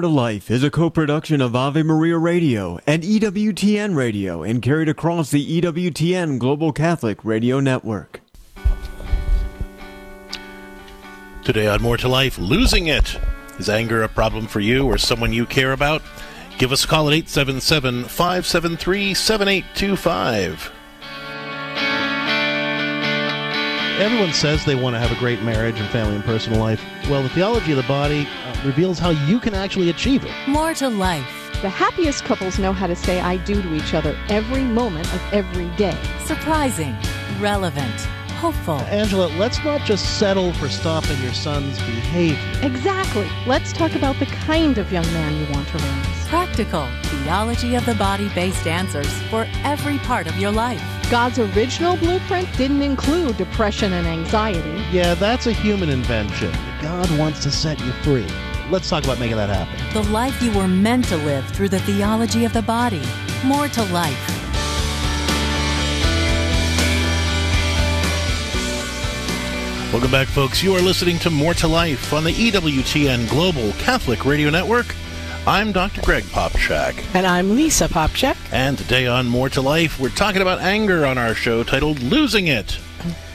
To Life is a co-production of Ave Maria Radio and EWTN Radio and carried across the EWTN Global Catholic Radio Network. Today on More to Life, losing it. Is anger a problem for you or someone you care about? Give us a call at 877 573 7825. Everyone says they want to have a great marriage and family and personal life. Well, the theology of the body uh, reveals how you can actually achieve it. More to life. The happiest couples know how to say I do to each other every moment of every day. Surprising, relevant, hopeful. Angela, let's not just settle for stopping your son's behavior. Exactly. Let's talk about the kind of young man you want to raise. Practical, theology of the body based answers for every part of your life. God's original blueprint didn't include depression and anxiety. Yeah, that's a human invention. God wants to set you free. Let's talk about making that happen. The life you were meant to live through the theology of the body. More to life. Welcome back, folks. You are listening to More to Life on the EWTN Global Catholic Radio Network. I'm Dr. Greg Popcak. And I'm Lisa Popcak. And today on More to Life, we're talking about anger on our show titled Losing It.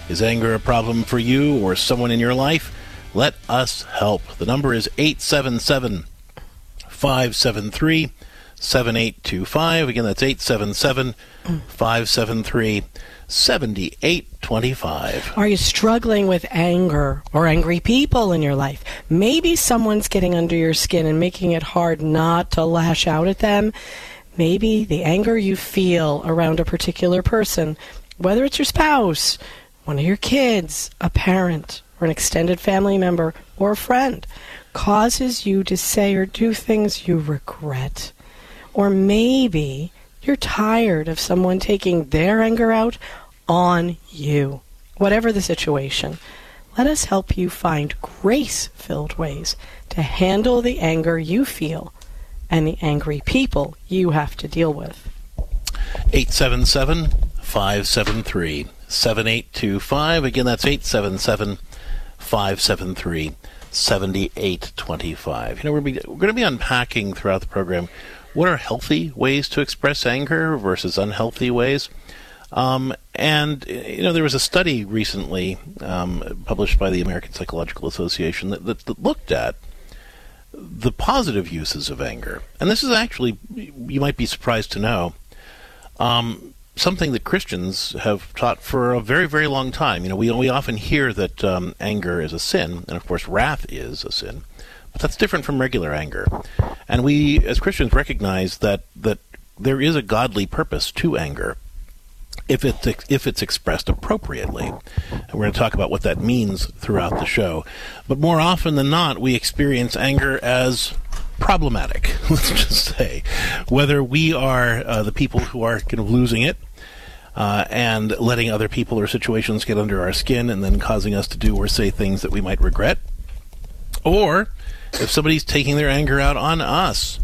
Is anger a problem for you or someone in your life? Let us help. The number is 877 573 7825. Again, that's 877 573 7825. Are you struggling with anger or angry people in your life? Maybe someone's getting under your skin and making it hard not to lash out at them. Maybe the anger you feel around a particular person, whether it's your spouse, one of your kids, a parent, or an extended family member, or a friend, causes you to say or do things you regret. Or maybe you're tired of someone taking their anger out on you. Whatever the situation, let us help you find grace filled ways to handle the anger you feel and the angry people you have to deal with. 877 573 7825. Again, that's 877 573 7825. You know, we're, we're going to be unpacking throughout the program what are healthy ways to express anger versus unhealthy ways. Um, and, you know, there was a study recently um, published by the American Psychological Association that, that, that looked at the positive uses of anger. And this is actually, you might be surprised to know, um, something that Christians have taught for a very, very long time. You know, we, we often hear that um, anger is a sin, and of course, wrath is a sin. But that's different from regular anger. And we, as Christians, recognize that, that there is a godly purpose to anger if it's, if it's expressed appropriately. And we're going to talk about what that means throughout the show. But more often than not, we experience anger as problematic, let's just say. Whether we are uh, the people who are kind of losing it, uh, and letting other people or situations get under our skin and then causing us to do or say things that we might regret, or if somebody's taking their anger out on us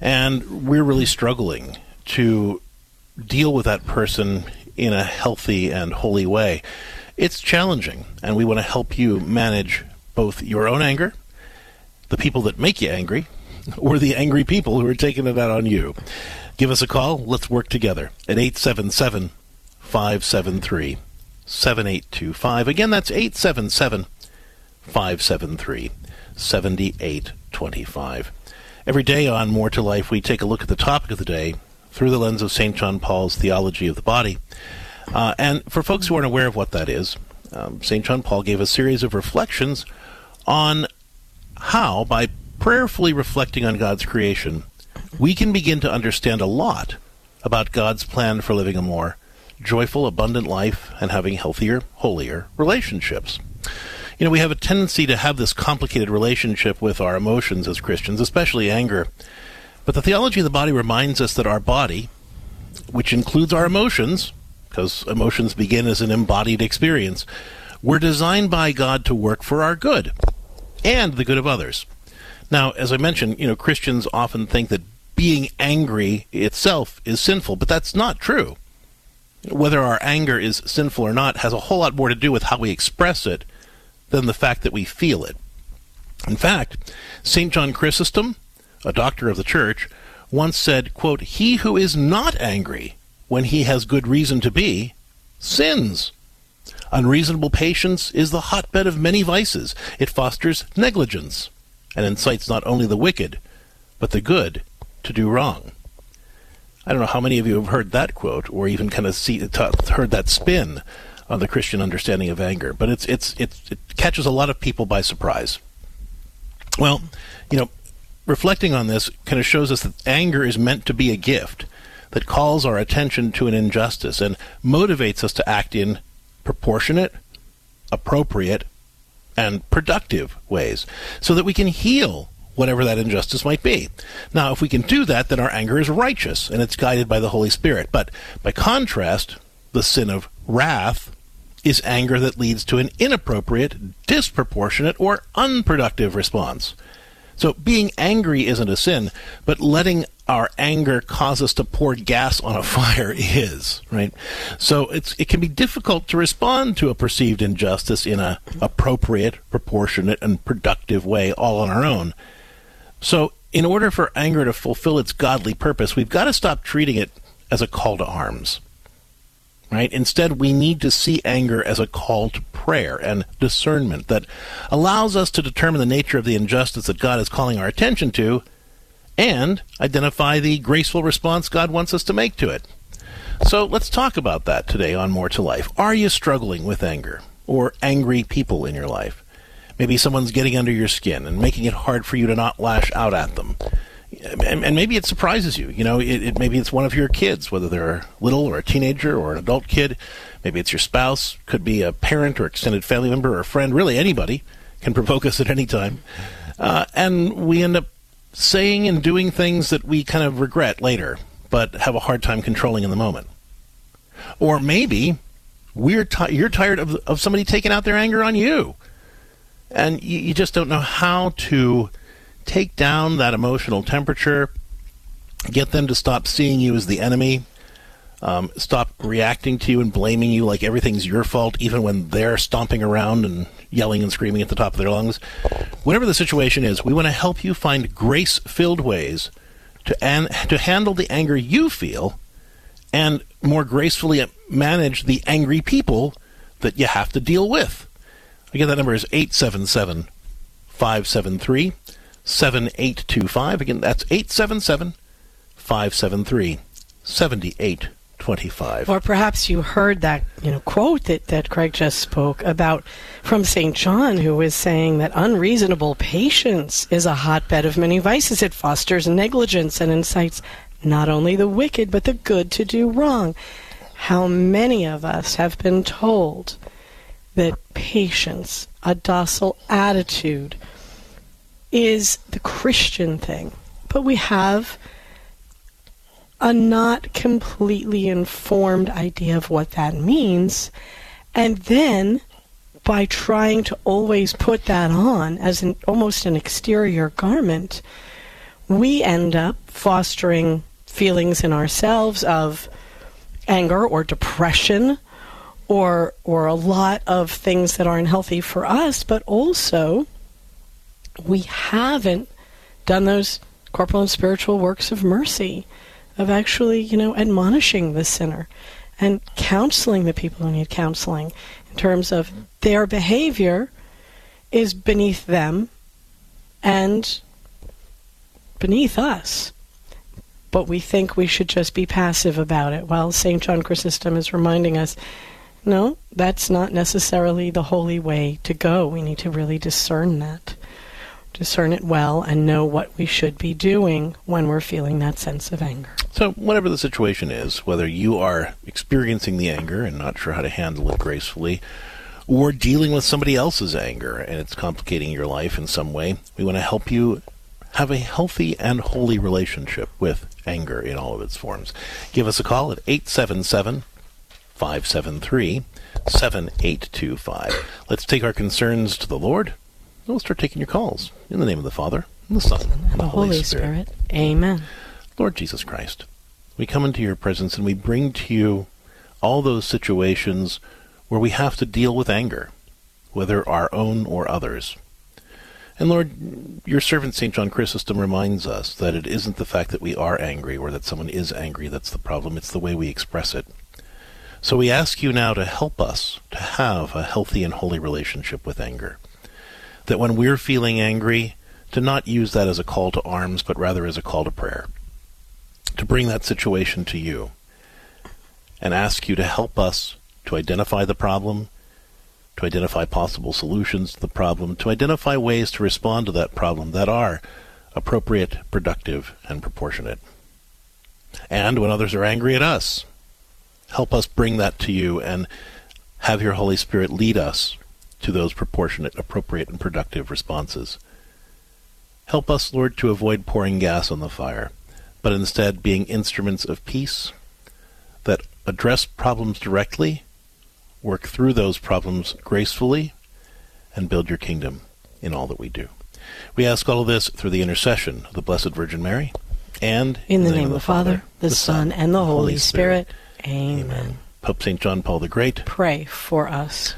and we're really struggling to deal with that person in a healthy and holy way, it's challenging. And we want to help you manage both your own anger, the people that make you angry, or the angry people who are taking it out on you. Give us a call. Let's work together at 877 573 7825. Again, that's 877 573 7825. Every day on More to Life, we take a look at the topic of the day through the lens of St. John Paul's theology of the body. Uh, and for folks who aren't aware of what that is, um, St. John Paul gave a series of reflections on how, by prayerfully reflecting on God's creation, we can begin to understand a lot about God's plan for living a more joyful, abundant life and having healthier, holier relationships you know, we have a tendency to have this complicated relationship with our emotions as Christians, especially anger. But the theology of the body reminds us that our body, which includes our emotions, because emotions begin as an embodied experience, were designed by God to work for our good and the good of others. Now, as I mentioned, you know, Christians often think that being angry itself is sinful, but that's not true. Whether our anger is sinful or not has a whole lot more to do with how we express it than the fact that we feel it. In fact, St. John Chrysostom a doctor of the church, once said, quote, He who is not angry when he has good reason to be, sins. Unreasonable patience is the hotbed of many vices. It fosters negligence and incites not only the wicked, but the good to do wrong. I don't know how many of you have heard that quote or even kind of see, t- heard that spin on the Christian understanding of anger, but it's, it's, it's, it catches a lot of people by surprise. Well, you know, reflecting on this kind of shows us that anger is meant to be a gift that calls our attention to an injustice and motivates us to act in proportionate, appropriate, and productive ways so that we can heal whatever that injustice might be. Now, if we can do that, then our anger is righteous and it's guided by the Holy Spirit. But by contrast, the sin of wrath is anger that leads to an inappropriate, disproportionate, or unproductive response. So being angry isn't a sin, but letting our anger cause us to pour gas on a fire is, right? So it can be difficult to respond to a perceived injustice in an appropriate, proportionate, and productive way all on our own. So in order for anger to fulfill its godly purpose, we've got to stop treating it as a call to arms right? Instead, we need to see anger as a call to prayer and discernment that allows us to determine the nature of the injustice that God is calling our attention to and identify the graceful response God wants us to make to it. So let's talk about that today on More to Life. Are you struggling with anger or angry people in your life? Maybe someone's getting under your skin and making it hard for you to not lash out at them and, and, maybe it surprises you. You know, it, it, maybe it's one of your kids, whether they're little or a teenager or an adult kid. Maybe it's your spouse, could be a parent or extended family member or a friend. Really, anybody can provoke us at any time, uh, and we end up saying and doing things that we kind of regret later, but have a hard time controlling in the moment. Or maybe we're you're tired of of somebody taking out their anger on you, and you, you just don't know how to take down that emotional temperature, get them to stop seeing you as the enemy, um, stop reacting to you and blaming you like everything's your fault, even when they're stomping around and yelling and screaming at the top of their lungs. Whatever the situation is, we want to help you find grace filled ways to, an- to handle the anger you feel and more gracefully manage the angry people that you have to deal with. Again, that number is 877 573 7825. Again, that's 877 573 7825. Or perhaps you heard that you know quote that, that Greg just spoke about from St. John, who is saying that unreasonable patience is a hotbed of many vices. It fosters negligence and incites not only the wicked, but the good to do wrong. How many of us have been told that patience, a docile attitude, is the Christian thing. But we have a not completely informed idea of what that means. And then by trying to always put that on as an almost an exterior garment, we end up fostering feelings in ourselves of anger or depression or or a lot of things that aren't healthy for us, but also we haven't done those corporal and spiritual works of mercy, of actually, you know, admonishing the sinner and counseling the people who need counseling in terms of their behavior is beneath them and beneath us. But we think we should just be passive about it. While St. John Chrysostom is reminding us, no, that's not necessarily the holy way to go. We need to really discern that discern it well, and know what we should be doing when we're feeling that sense of anger. So, whatever the situation is, whether you are experiencing the anger and not sure how to handle it gracefully, or dealing with somebody else's anger and it's complicating your life in some way, we want to help you have a healthy and holy relationship with anger in all of its forms. Give us a call at 877 573 7825. Let's take our concerns to the Lord we'll start taking your calls. In the name of the Father, and the Son, and, and the Holy, Holy Spirit. Spirit. Amen. Lord Jesus Christ, we come into your presence and we bring to you all those situations where we have to deal with anger, whether our own or others. And Lord, your servant St. John Chrysostom reminds us that it isn't the fact that we are angry or that someone is angry that's the problem, it's the way we express it. So we ask you now to help us to have a healthy and holy relationship with anger. That when we're feeling angry, to not use that as a call to arms, but rather as a call to prayer. To bring that situation to you and ask you to help us to identify the problem, to identify possible solutions to the problem, to identify ways to respond to that problem that are appropriate, productive, and proportionate. And when others are angry at us, help us bring that to you and have your Holy Spirit lead us to those proportionate, appropriate, and productive responses. Help us, Lord, to avoid pouring gas on the fire, but instead being instruments of peace that address problems directly work through those problems gracefully, and build your kingdom in all that we do. We ask all of this through the intercession of the Blessed Virgin Mary and in, in the, name, name of the Father, the, the Son, and the Holy Spirit. Spirit. Amen. Amen. Pope St. John Paul the Great, pray for us.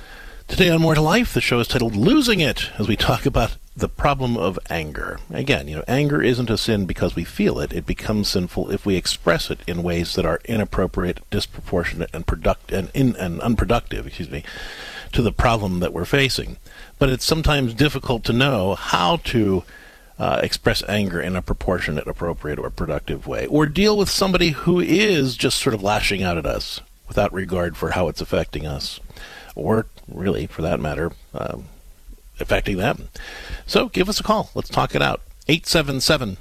Today on More to Life, the show is titled Losing It, as we talk about the problem of anger. Again, you know, anger isn't a sin because we feel it. It becomes sinful if we express it in ways that are inappropriate, disproportionate, and product and, in, and unproductive, excuse me, to the problem that we're facing. But it's sometimes difficult to know how to uh, express anger in a proportionate, appropriate, or productive way, or deal with somebody who is just sort of lashing out at us without regard for how it's affecting us, or really, for that matter, um, affecting them. So give us a call. Let's talk it out. 877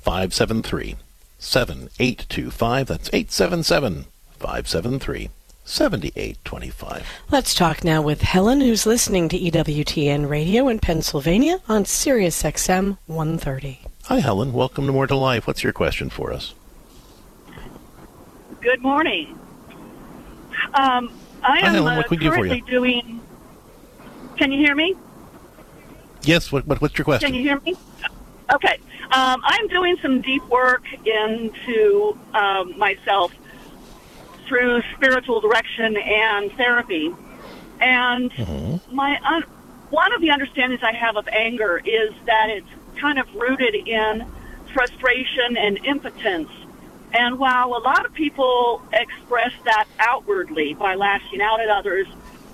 573 7825. That's 877 573 7825. Let's talk now with Helen, who's listening to EWTN Radio in Pennsylvania on Sirius XM 130. Hi, Helen. Welcome to More to Life. What's your question for us? Good morning. Um, I Hi, am Helen. What can we do for you? doing. Can you hear me? Yes, what, what, what's your question? Can you hear me? Okay. Um, I'm doing some deep work into um, myself through spiritual direction and therapy. And mm-hmm. my un- one of the understandings I have of anger is that it's kind of rooted in frustration and impotence. And while a lot of people express that outwardly by lashing out at others,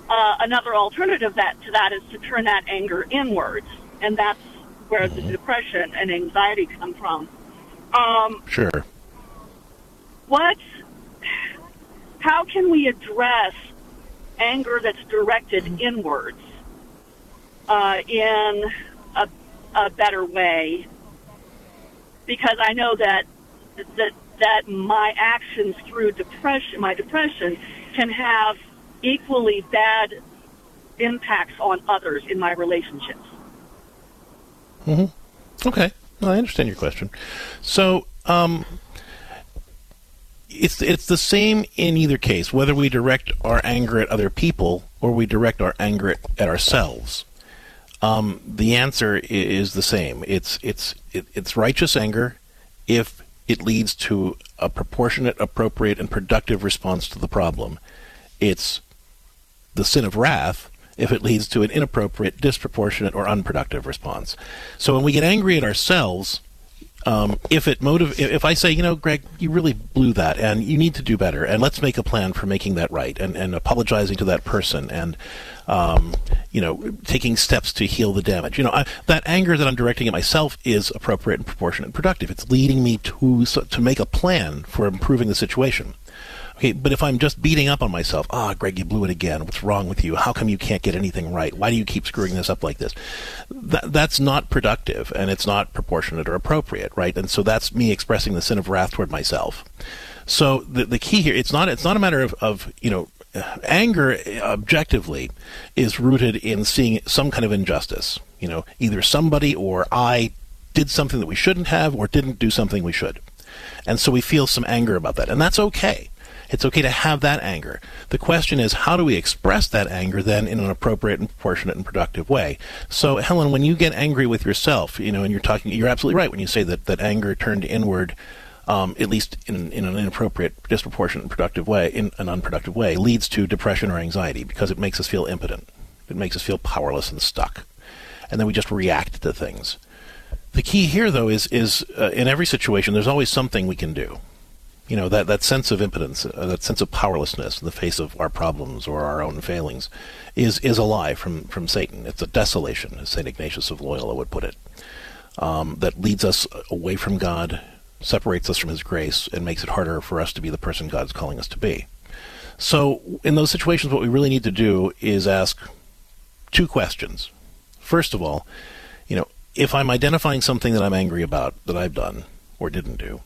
uh, another alternative that to that is to turn that anger inwards, and that's where the depression and anxiety come from. Um, sure. What? How can we address anger that's directed inwards uh, in a, a better way? Because I know that that that my actions through depression, my depression, can have equally bad impacts on others in my relationships. Mm-hmm. Okay, well, I understand your question. So, um, it's it's the same in either case, whether we direct our anger at other people or we direct our anger at, at ourselves. Um, the answer is the same. It's it's it, it's righteous anger if it leads to a proportionate, appropriate, and productive response to the problem. It's the sin of wrath if it leads to an inappropriate, disproportionate, or unproductive response. So when we get angry at ourselves, um, if it motive, if I say, you know, Greg, you really blew that, and you need to do better, and let's make a plan for making that right, and, and apologizing to that person, and um, you know, taking steps to heal the damage. You know, I, that anger that I'm directing at myself is appropriate and proportionate and productive. It's leading me to to make a plan for improving the situation. Okay, but if I'm just beating up on myself, ah, oh, Greg, you blew it again. What's wrong with you? How come you can't get anything right? Why do you keep screwing this up like this? That, that's not productive and it's not proportionate or appropriate, right? And so that's me expressing the sin of wrath toward myself. So the the key here, it's not it's not a matter of, of you know anger objectively is rooted in seeing some kind of injustice. You know, either somebody or I did something that we shouldn't have or didn't do something we should. And so we feel some anger about that. And that's okay. It's okay to have that anger. The question is, how do we express that anger then in an appropriate and proportionate and productive way? So, Helen, when you get angry with yourself, you know, and you're talking, you're absolutely right when you say that, that anger turned inward, um, at least in, in an inappropriate, disproportionate, productive way, in an unproductive way, leads to depression or anxiety because it makes us feel impotent. It makes us feel powerless and stuck. and then we just react to things. The key here, though, is is uh, in every situation, there's always something we can do. You know that that sense of impotence, uh, that sense of powerlessness in the face of our problems or our own failings, is is a lie from from Satan. It's a desolation, as Saint Ignatius of Loyola would put it, um, that leads us away from God, separates us from His grace, and makes it harder for us to be the person God's calling us to be. So, in those situations, what we really need to do is ask two questions. First of all, you know, if I'm identifying something that I'm angry about that I've done or didn't do,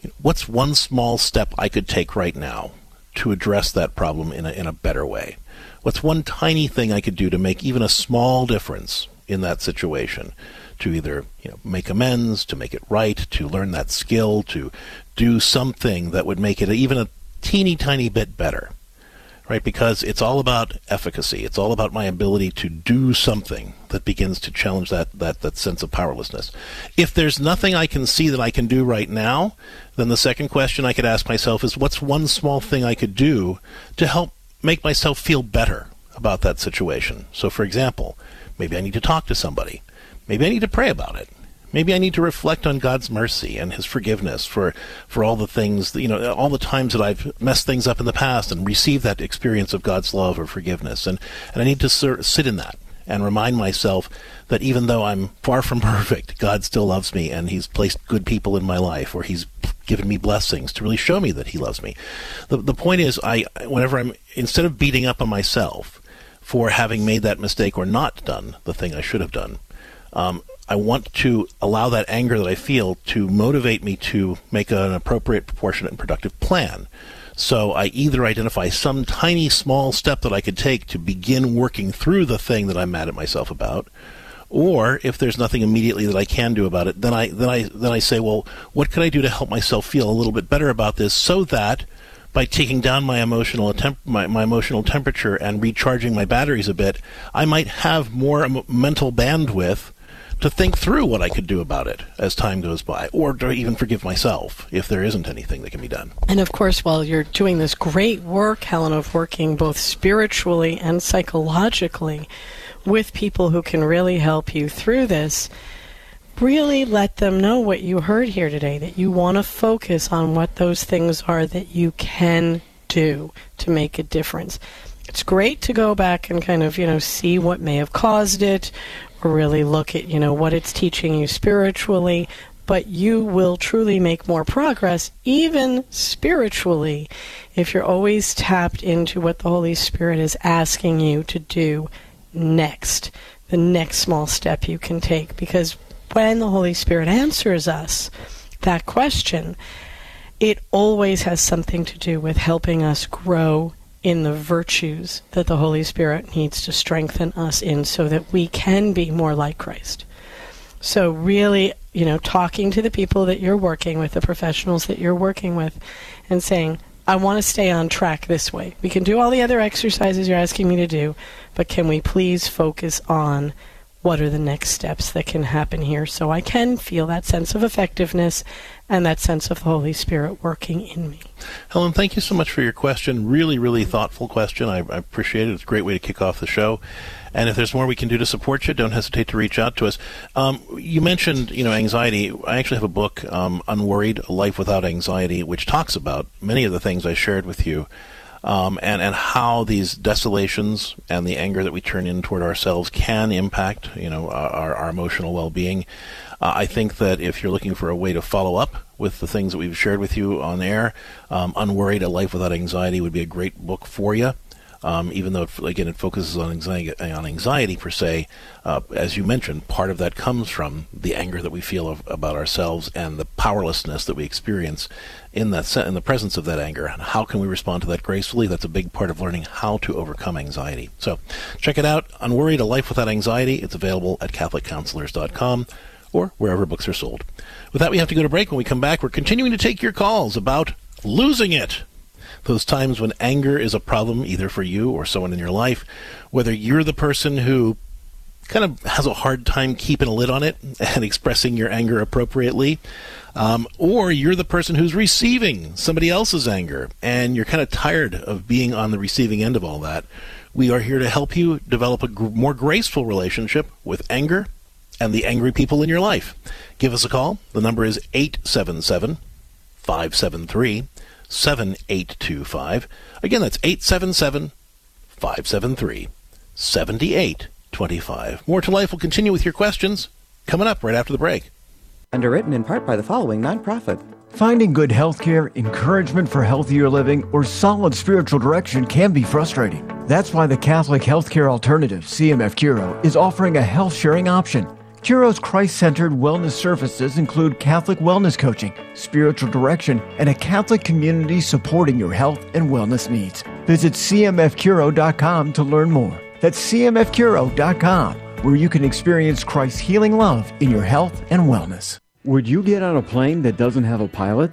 you know, what's one small step I could take right now to address that problem in a, in a better way? What's one tiny thing I could do to make even a small difference in that situation? To either you know, make amends, to make it right, to learn that skill, to do something that would make it even a teeny tiny bit better right? Because it's all about efficacy. It's all about my ability to do something that begins to challenge that, that, that sense of powerlessness. If there's nothing I can see that I can do right now, then the second question I could ask myself is what's one small thing I could do to help make myself feel better about that situation? So, for example, maybe I need to talk to somebody. Maybe I need to pray about it. Maybe I need to reflect on God's mercy and His forgiveness for, for all the things, you know, all the times that I've messed things up in the past and received that experience of God's love or forgiveness. And, and I need to sit in that and remind myself that even though I'm far from perfect, God still loves me and He's placed good people in my life or He's given me blessings to really show me that He loves me. The, the point is, I, whenever I'm, instead of beating up on myself for having made that mistake or not done the thing I should have done, um, I want to allow that anger that I feel to motivate me to make an appropriate, proportionate, and productive plan. So I either identify some tiny small step that I could take to begin working through the thing that I'm mad at myself about, or if there's nothing immediately that I can do about it, then I then I then I say, well, what could I do to help myself feel a little bit better about this, so that by taking down my emotional temp- my, my emotional temperature and recharging my batteries a bit, I might have more mental bandwidth to think through what I could do about it as time goes by, or to even forgive myself if there isn't anything that can be done. And of course, while you're doing this great work, Helen, of working both spiritually and psychologically with people who can really help you through this, really let them know what you heard here today, that you want to focus on what those things are that you can do to make a difference. It's great to go back and kind of, you know, see what may have caused it really look at, you know, what it's teaching you spiritually, but you will truly make more progress, even spiritually, if you're always tapped into what the Holy Spirit is asking you to do next, the next small step you can take. Because when the Holy Spirit answers us that question, it always has something to do with helping us grow in the virtues that the Holy Spirit needs to strengthen us in so that we can be more like Christ. So, really, you know, talking to the people that you're working with, the professionals that you're working with, and saying, I want to stay on track this way. We can do all the other exercises you're asking me to do, but can we please focus on what are the next steps that can happen here so I can feel that sense of effectiveness and that sense of the Holy Spirit working in me. Helen, thank you so much for your question. Really, really thoughtful question. I, I appreciate it. It's a great way to kick off the show. And if there's more we can do to support you, don't hesitate to reach out to us. Um, you mentioned, you know, anxiety. I actually have a book, um, Unworried: Life Without Anxiety, which talks about many of the things I shared with you um, and and how these desolations and the anger that we turn in toward ourselves can impact you know our, our emotional well-being. Uh, I think that if you're looking for a way to follow up with the things that we've shared with you on air, um, "Unworried: A Life Without Anxiety" would be a great book for you. Um, even though it, again it focuses on anxiety, on anxiety per se, uh, as you mentioned, part of that comes from the anger that we feel of, about ourselves and the powerlessness that we experience in that in the presence of that anger. How can we respond to that gracefully? That's a big part of learning how to overcome anxiety. So, check it out. Unworried: A Life Without Anxiety. It's available at CatholicCounselors.com or wherever books are sold. With that, we have to go to break. When we come back, we're continuing to take your calls about losing it those times when anger is a problem, either for you or someone in your life, whether you're the person who kind of has a hard time keeping a lid on it and expressing your anger appropriately, um, or you're the person who's receiving somebody else's anger and you're kind of tired of being on the receiving end of all that. We are here to help you develop a gr- more graceful relationship with anger and the angry people in your life. Give us a call. The number is 877 573 7825. Again, that's 877 573 7825. More to Life will continue with your questions coming up right after the break. Underwritten in part by the following nonprofit. Finding good healthcare, encouragement for healthier living, or solid spiritual direction can be frustrating. That's why the Catholic Healthcare Alternative, CMF Curo, is offering a health sharing option. Curo's Christ centered wellness services include Catholic wellness coaching, spiritual direction, and a Catholic community supporting your health and wellness needs. Visit CMFCuro.com to learn more. That's CMFCuro.com, where you can experience Christ's healing love in your health and wellness. Would you get on a plane that doesn't have a pilot?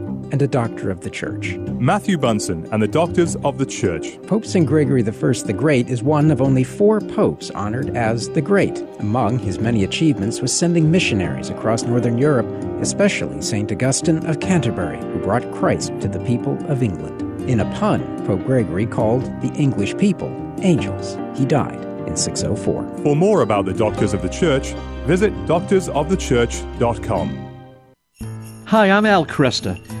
and a doctor of the church. Matthew Bunson and the Doctors of the Church. Pope St. Gregory I the Great is one of only four popes honored as the Great. Among his many achievements was sending missionaries across northern Europe, especially St. Augustine of Canterbury, who brought Christ to the people of England. In a pun, Pope Gregory called the English people angels. He died in 604. For more about the Doctors of the Church, visit doctorsofthechurch.com. Hi, I'm Al Kresta.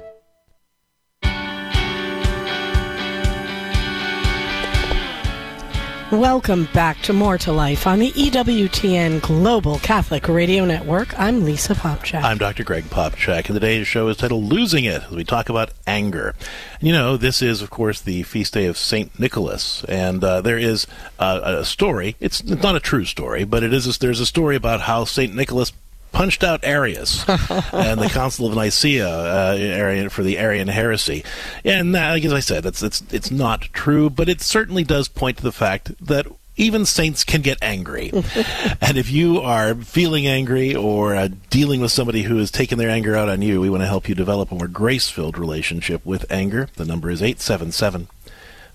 Welcome back to More to Life on the EWTN Global Catholic Radio Network. I'm Lisa Popcak. I'm Dr. Greg Popcak, and today's show is titled Losing It, as we talk about anger. And you know, this is, of course, the feast day of St. Nicholas, and uh, there is uh, a story. It's not a true story, but it is. A, there's a story about how St. Nicholas punched out Arius and the Council of Nicaea uh, for the Arian heresy. And uh, as I said, it's it's it's not true, but it certainly does point to the fact that even saints can get angry. and if you are feeling angry or uh, dealing with somebody who has taken their anger out on you, we want to help you develop a more grace filled relationship with anger. The number is 877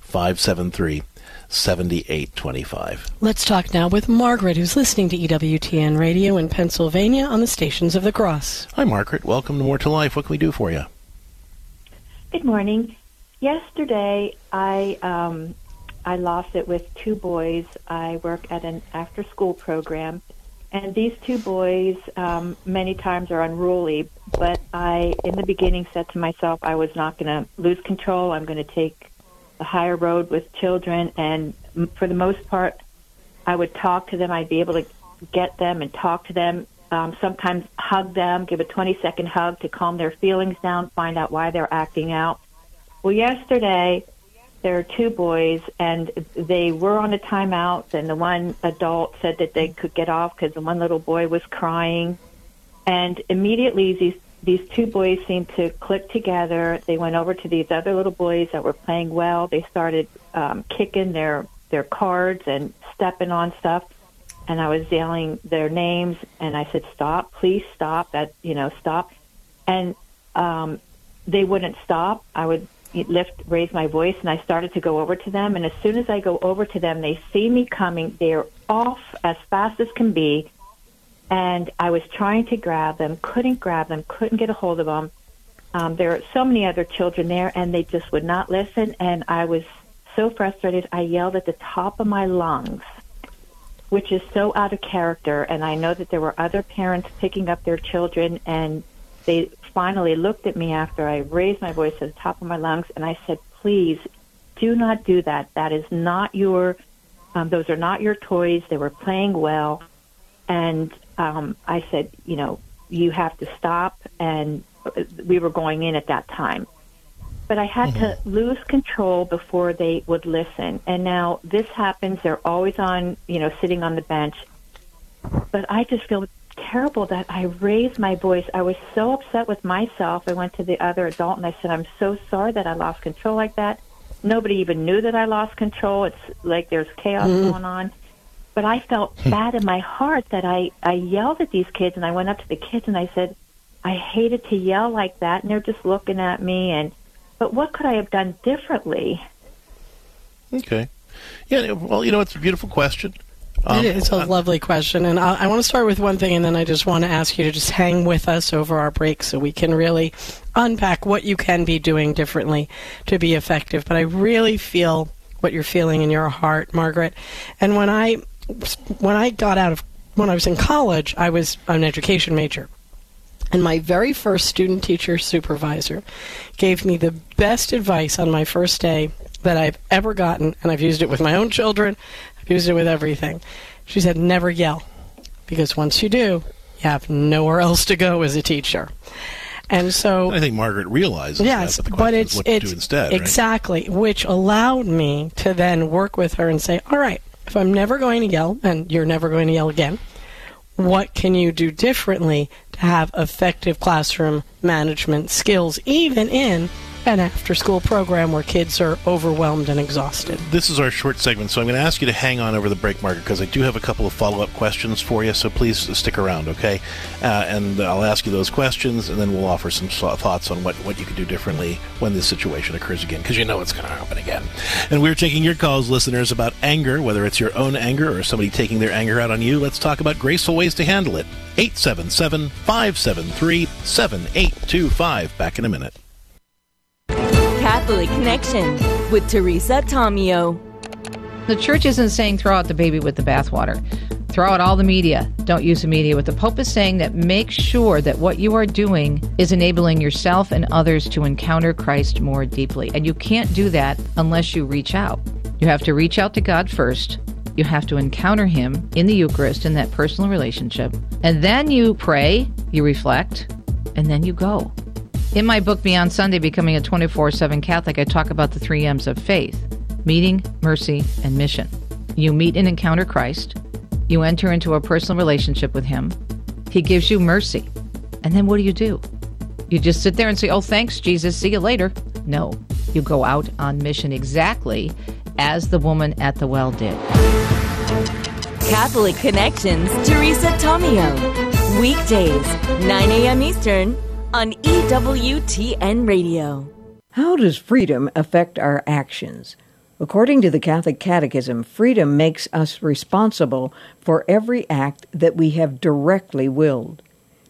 573 7825. Let's talk now with Margaret, who's listening to EWTN Radio in Pennsylvania on the Stations of the Cross. Hi, Margaret. Welcome to More to Life. What can we do for you? Good morning. Yesterday, I um, I lost it with two boys. I work at an after-school program, and these two boys um, many times are unruly. But I, in the beginning, said to myself, I was not going to lose control. I'm going to take the higher road with children, and for the most part, I would talk to them. I'd be able to get them and talk to them. Um, sometimes hug them, give a 20 second hug to calm their feelings down, find out why they're acting out. Well, yesterday there are two boys, and they were on a timeout, and the one adult said that they could get off because the one little boy was crying. And immediately these these two boys seemed to click together. They went over to these other little boys that were playing well. They started um, kicking their their cards and stepping on stuff. And I was yelling their names, and I said, "Stop! Please stop! That you know, stop!" And um, they wouldn't stop. I would lift, raise my voice, and I started to go over to them. And as soon as I go over to them, they see me coming. They're off as fast as can be and I was trying to grab them, couldn't grab them, couldn't get a hold of them. Um, there are so many other children there, and they just would not listen. And I was so frustrated, I yelled at the top of my lungs, which is so out of character. And I know that there were other parents picking up their children, and they finally looked at me after I raised my voice to the top of my lungs, and I said, "Please, do not do that. That is not your. Um, those are not your toys. They were playing well." and um, I said, you know, you have to stop. And we were going in at that time. But I had mm-hmm. to lose control before they would listen. And now this happens. They're always on, you know, sitting on the bench. But I just feel terrible that I raised my voice. I was so upset with myself. I went to the other adult and I said, I'm so sorry that I lost control like that. Nobody even knew that I lost control. It's like there's chaos mm-hmm. going on. But I felt hmm. bad in my heart that I, I yelled at these kids and I went up to the kids and I said, I hated to yell like that. And they're just looking at me. And, but what could I have done differently? Okay. Yeah, well, you know, it's a beautiful question. Um, it's a lovely question, and I, I want to start with one thing, and then I just want to ask you to just hang with us over our break so we can really unpack what you can be doing differently to be effective. But I really feel what you're feeling in your heart, Margaret. And when I when I got out of when I was in college, I was an education major. And my very first student teacher supervisor gave me the best advice on my first day that I've ever gotten, and I've used it with my own children, I've Used it with everything. She said, never yell, because once you do, you have nowhere else to go as a teacher. And so I think Margaret realizes yes, that, but it's what it's to do instead, exactly, right? which allowed me to then work with her and say, all right, if I'm never going to yell, and you're never going to yell again, what can you do differently to have effective classroom management skills, even in an after school program where kids are overwhelmed and exhausted. This is our short segment, so I'm going to ask you to hang on over the break, Margaret, because I do have a couple of follow up questions for you, so please stick around, okay? Uh, and I'll ask you those questions, and then we'll offer some thoughts on what, what you could do differently when this situation occurs again, because you know it's going to happen again. And we're taking your calls, listeners, about anger, whether it's your own anger or somebody taking their anger out on you. Let's talk about graceful ways to handle it. 877 573 7825. Back in a minute. Catholic Connection with Teresa Tomeo. The church isn't saying throw out the baby with the bathwater. Throw out all the media. Don't use the media. What the Pope is saying that make sure that what you are doing is enabling yourself and others to encounter Christ more deeply. And you can't do that unless you reach out. You have to reach out to God first. You have to encounter Him in the Eucharist in that personal relationship. And then you pray, you reflect, and then you go. In my book, Beyond Sunday Becoming a 24 7 Catholic, I talk about the three M's of faith meeting, mercy, and mission. You meet and encounter Christ, you enter into a personal relationship with Him, He gives you mercy. And then what do you do? You just sit there and say, Oh, thanks, Jesus, see you later. No, you go out on mission exactly as the woman at the well did. Catholic Connections, Teresa Tomeo. Weekdays, 9 a.m. Eastern on EWTN Radio. How does freedom affect our actions? According to the Catholic Catechism, freedom makes us responsible for every act that we have directly willed.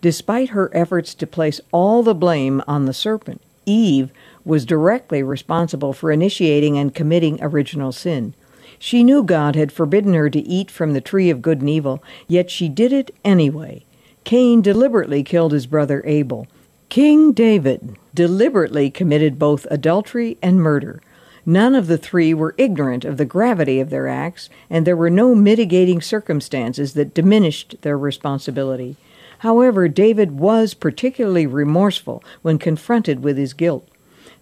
Despite her efforts to place all the blame on the serpent, Eve was directly responsible for initiating and committing original sin. She knew God had forbidden her to eat from the tree of good and evil, yet she did it anyway. Cain deliberately killed his brother Abel. King David deliberately committed both adultery and murder. None of the three were ignorant of the gravity of their acts, and there were no mitigating circumstances that diminished their responsibility. However, David was particularly remorseful when confronted with his guilt.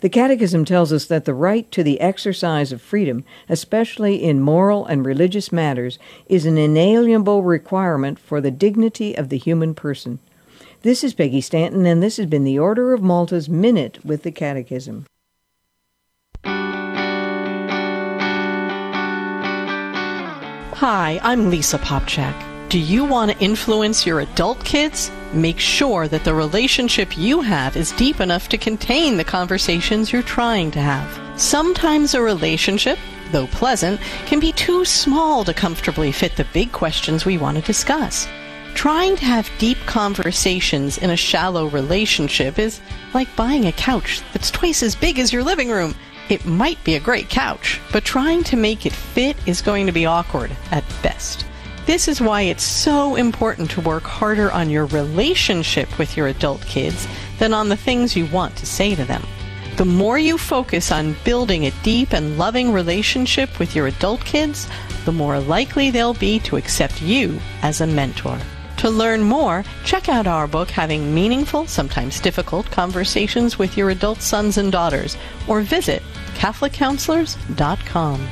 The Catechism tells us that the right to the exercise of freedom, especially in moral and religious matters, is an inalienable requirement for the dignity of the human person. This is Peggy Stanton, and this has been the Order of Malta's Minute with the Catechism. Hi, I'm Lisa Popcak. Do you want to influence your adult kids? Make sure that the relationship you have is deep enough to contain the conversations you're trying to have. Sometimes a relationship, though pleasant, can be too small to comfortably fit the big questions we want to discuss. Trying to have deep conversations in a shallow relationship is like buying a couch that's twice as big as your living room. It might be a great couch, but trying to make it fit is going to be awkward at best. This is why it's so important to work harder on your relationship with your adult kids than on the things you want to say to them. The more you focus on building a deep and loving relationship with your adult kids, the more likely they'll be to accept you as a mentor. To learn more, check out our book, Having Meaningful, Sometimes Difficult Conversations with Your Adult Sons and Daughters, or visit CatholicCounselors.com.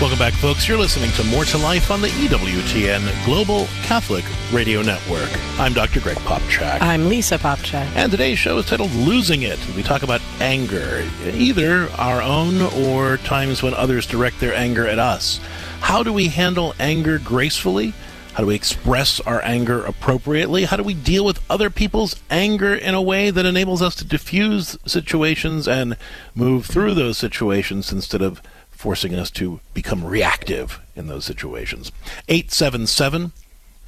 Welcome back, folks. You're listening to More to Life on the EWTN Global Catholic Radio Network. I'm Dr. Greg Popcak. I'm Lisa Popcak. And today's show is titled Losing It. We talk about anger, either our own or times when others direct their anger at us. How do we handle anger gracefully? How do we express our anger appropriately? How do we deal with other people's anger in a way that enables us to diffuse situations and move through those situations instead of forcing us to become reactive in those situations. 877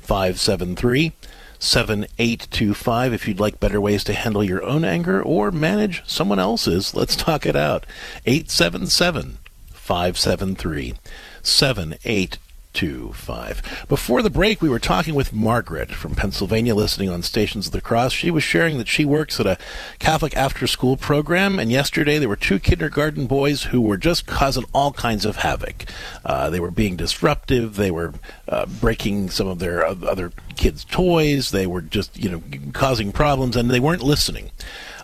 573 7825 if you'd like better ways to handle your own anger or manage someone else's. Let's talk it out. 877 573 7825. Before the break, we were talking with Margaret from Pennsylvania, listening on Stations of the Cross. She was sharing that she works at a Catholic after-school program, and yesterday there were two kindergarten boys who were just causing all kinds of havoc. Uh, they were being disruptive. They were uh, breaking some of their other kids' toys. They were just, you know, causing problems, and they weren't listening.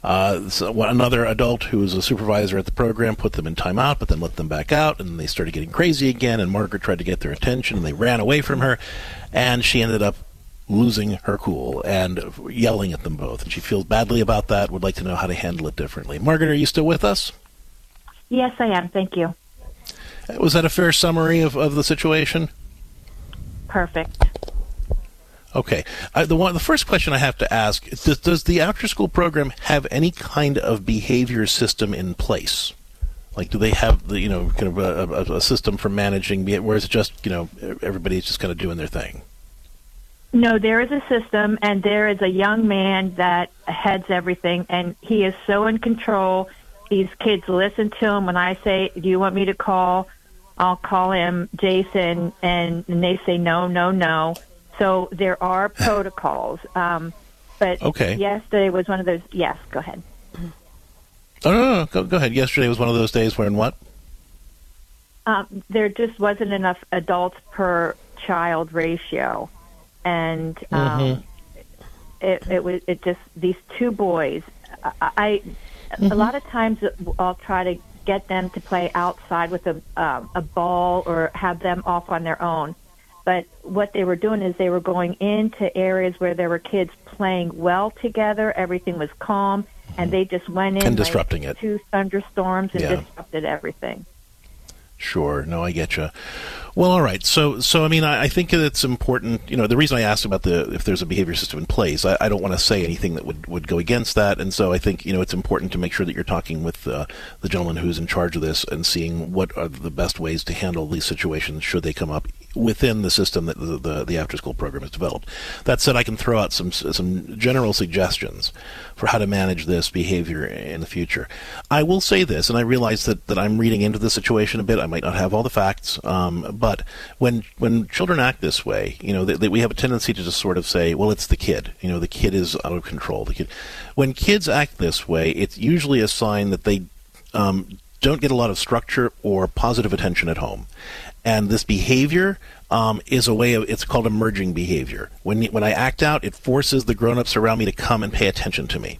Uh, so another adult who was a supervisor at the program put them in timeout, but then let them back out, and they started getting crazy again. And Margaret tried to get their attention, and they ran away from her, and she ended up losing her cool and yelling at them both. And she feels badly about that. Would like to know how to handle it differently. Margaret, are you still with us? Yes, I am. Thank you. Was that a fair summary of, of the situation? Perfect. Okay. Uh, the one, the first question I have to ask: Does, does the after-school program have any kind of behavior system in place? Like, do they have the you know kind of a, a, a system for managing? Where is it just you know everybody's just kind of doing their thing? No, there is a system, and there is a young man that heads everything, and he is so in control. These kids listen to him when I say, "Do you want me to call?" I'll call him Jason, and, and they say no, no, no so there are protocols. Um, but okay. yesterday was one of those. Yes, go ahead. Oh, no, no, no. Go, go ahead. Yesterday was one of those days where when what? Um, there just wasn't enough adults per child ratio, and um, mm-hmm. it, it was it just these two boys. I, I mm-hmm. a lot of times I'll try to get them to play outside with a um, a ball or have them off on their own but what they were doing is they were going into areas where there were kids playing well together. Everything was calm, and mm-hmm. they just went in and disrupting like it. Two thunderstorms and yeah. disrupted everything. Sure. No, I get you. Well, all right. So, so I mean, I, I, think it's important. You know, the reason I asked about the if there's a behavior system in place, I, I, don't want to say anything that would, would go against that, and so I think you know it's important to make sure that you're talking with uh, the gentleman who's in charge of this and seeing what are the best ways to handle these situations should they come up within the system that the, the, the after school program has developed. That said, I can throw out some some general suggestions for how to manage this behavior in the future. I will say this, and I realize that, that I'm reading into the situation a bit. I might not have all the facts, um, but when when children act this way, you know, they, they, we have a tendency to just sort of say, "Well, it's the kid." You know, the kid is out of control. The kid. When kids act this way, it's usually a sign that they um, don't get a lot of structure or positive attention at home. And this behavior um, is a way of it's called emerging behavior. When when I act out, it forces the grown-ups around me to come and pay attention to me.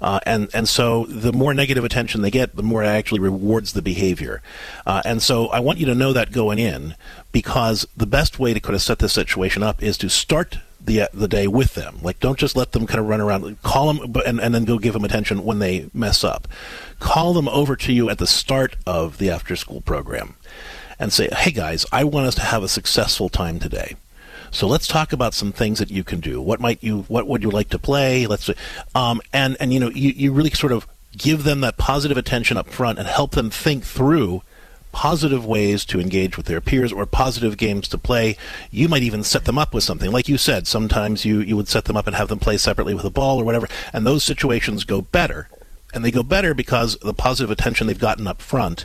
Uh, and and so the more negative attention they get, the more it actually rewards the behavior. Uh, and so I want you to know that going in, because the best way to kind of set this situation up is to start the the day with them. Like, don't just let them kind of run around. Call them, and, and then go give them attention when they mess up. Call them over to you at the start of the after school program and say, hey guys, I want us to have a successful time today. So let's talk about some things that you can do. What might you, what would you like to play? Let's, um, and, and, you know, you, you really sort of give them that positive attention up front and help them think through positive ways to engage with their peers or positive games to play. You might even set them up with something. Like you said, sometimes you, you would set them up and have them play separately with a ball or whatever, and those situations go better And they go better because the positive attention they've gotten up front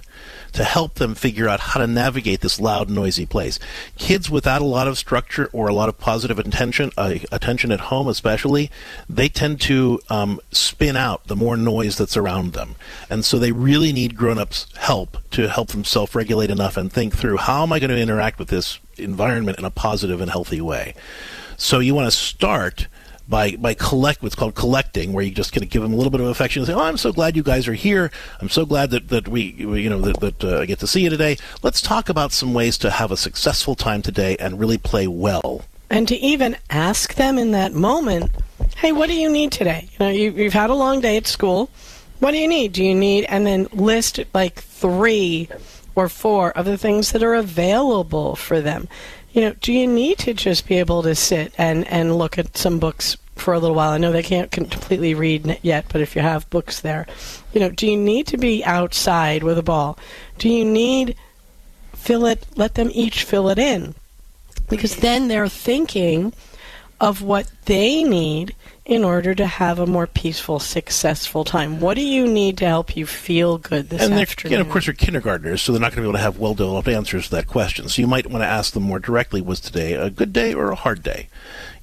to help them figure out how to navigate this loud, noisy place. Kids without a lot of structure or a lot of positive attention, uh, attention at home especially, they tend to um, spin out the more noise that's around them. And so they really need grown-ups' help to help them self-regulate enough and think through how am I going to interact with this environment in a positive and healthy way. So you want to start by by collect what's called collecting, where you just kind of give them a little bit of affection and say, "Oh, I'm so glad you guys are here. I'm so glad that that we you know that, that uh, I get to see you today. Let's talk about some ways to have a successful time today and really play well." And to even ask them in that moment, "Hey, what do you need today? You know, you, you've had a long day at school. What do you need? Do you need?" And then list like three or four of the things that are available for them you know, do you need to just be able to sit and, and look at some books for a little while? I know they can't completely read yet, but if you have books there, you know, do you need to be outside with a ball? Do you need fill it? Let them each fill it in, because then they're thinking of what they need in order to have a more peaceful, successful time? What do you need to help you feel good this and afternoon? And of course, they're kindergartners, so they're not going to be able to have well developed answers to that question. So you might want to ask them more directly was today a good day or a hard day?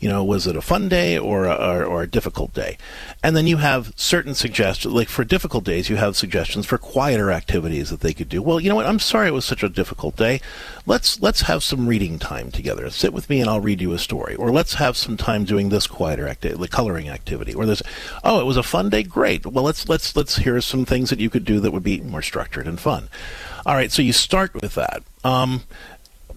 You know, was it a fun day or a, or, or, a difficult day? And then you have certain suggestions, like for difficult days, you have suggestions for quieter activities that they could do. Well, you know what? I'm sorry it was such a difficult day. Let's let's have some reading time together. Sit with me and I'll read you a story. Or let's have some time doing this quieter activity, the coloring activity. Or this. oh, it was a fun day. Great. Well, let's let's let's hear some things that you could do that would be more structured and fun. All right. So you start with that. Um,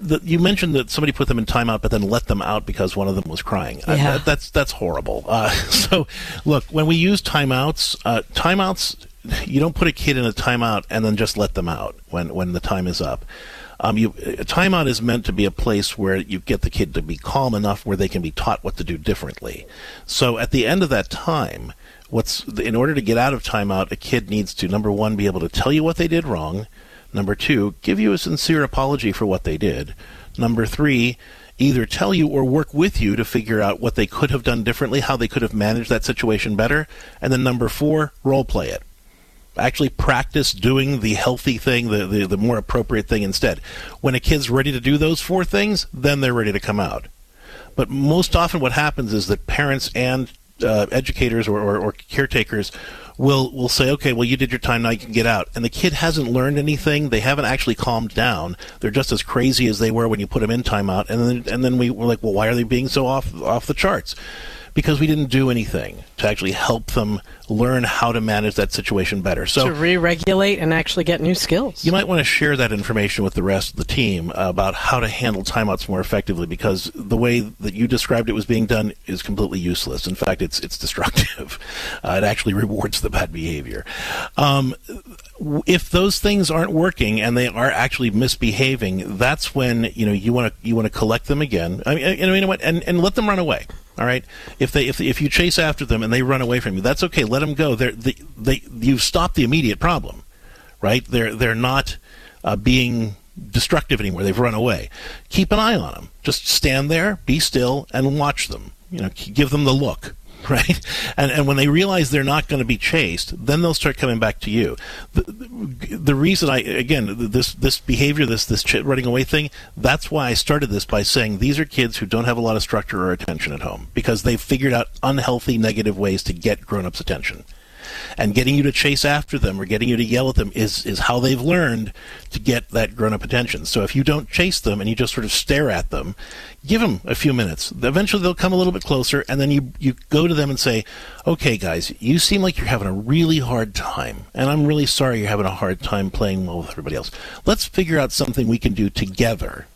the, you mentioned that somebody put them in timeout, but then let them out because one of them was crying. Yeah. Uh, that, that's that's horrible. Uh, so, look, when we use timeouts, uh, timeouts, you don't put a kid in a timeout and then just let them out when when the time is up. Um, you, a timeout is meant to be a place where you get the kid to be calm enough where they can be taught what to do differently. So at the end of that time, what's in order to get out of timeout, a kid needs to number one be able to tell you what they did wrong Number two, give you a sincere apology for what they did. Number three, either tell you or work with you to figure out what they could have done differently, how they could have managed that situation better. And then number four, role play it. Actually practice doing the healthy thing, the, the, the more appropriate thing instead. When a kid's ready to do those four things, then they're ready to come out. But most often what happens is that parents and uh, educators or, or, or caretakers will will say, okay, well, you did your time, now you can get out. And the kid hasn't learned anything. They haven't actually calmed down. They're just as crazy as they were when you put them in timeout. And then and then we were like, well, why are they being so off off the charts? because we didn't do anything to actually help them learn how to manage that situation better. So to re-regulate and actually get new skills. You might want to share that information with the rest of the team about how to handle timeouts more effectively because the way that you described it was being done is completely useless. In fact, it's it's destructive. Uh, it actually rewards the bad behavior. Um, if those things aren't working and they are actually misbehaving, that's when you know you want to you want to collect them again. I mean, and, you know what, and, and let them run away. All right. If they if if you chase after them and they run away from you, that's okay. Let them go. They're, they they you've stopped the immediate problem, right? They're they're not uh, being destructive anymore. They've run away. Keep an eye on them. Just stand there, be still, and watch them. You know, give them the look. right? And and when they realize they're not going to be chased, then they'll start coming back to you. The, the reason I again this this behavior, this this running away thing, that's why I started this by saying these are kids who don't have a lot of structure or attention at home because they've figured out unhealthy, negative ways to get grown-ups' attention and getting you to chase after them or getting you to yell at them is is how they've learned to get that grown up attention. So if you don't chase them and you just sort of stare at them, give them a few minutes. Eventually they'll come a little bit closer and then you you go to them and say, "Okay guys, you seem like you're having a really hard time and I'm really sorry you're having a hard time playing well with everybody else. Let's figure out something we can do together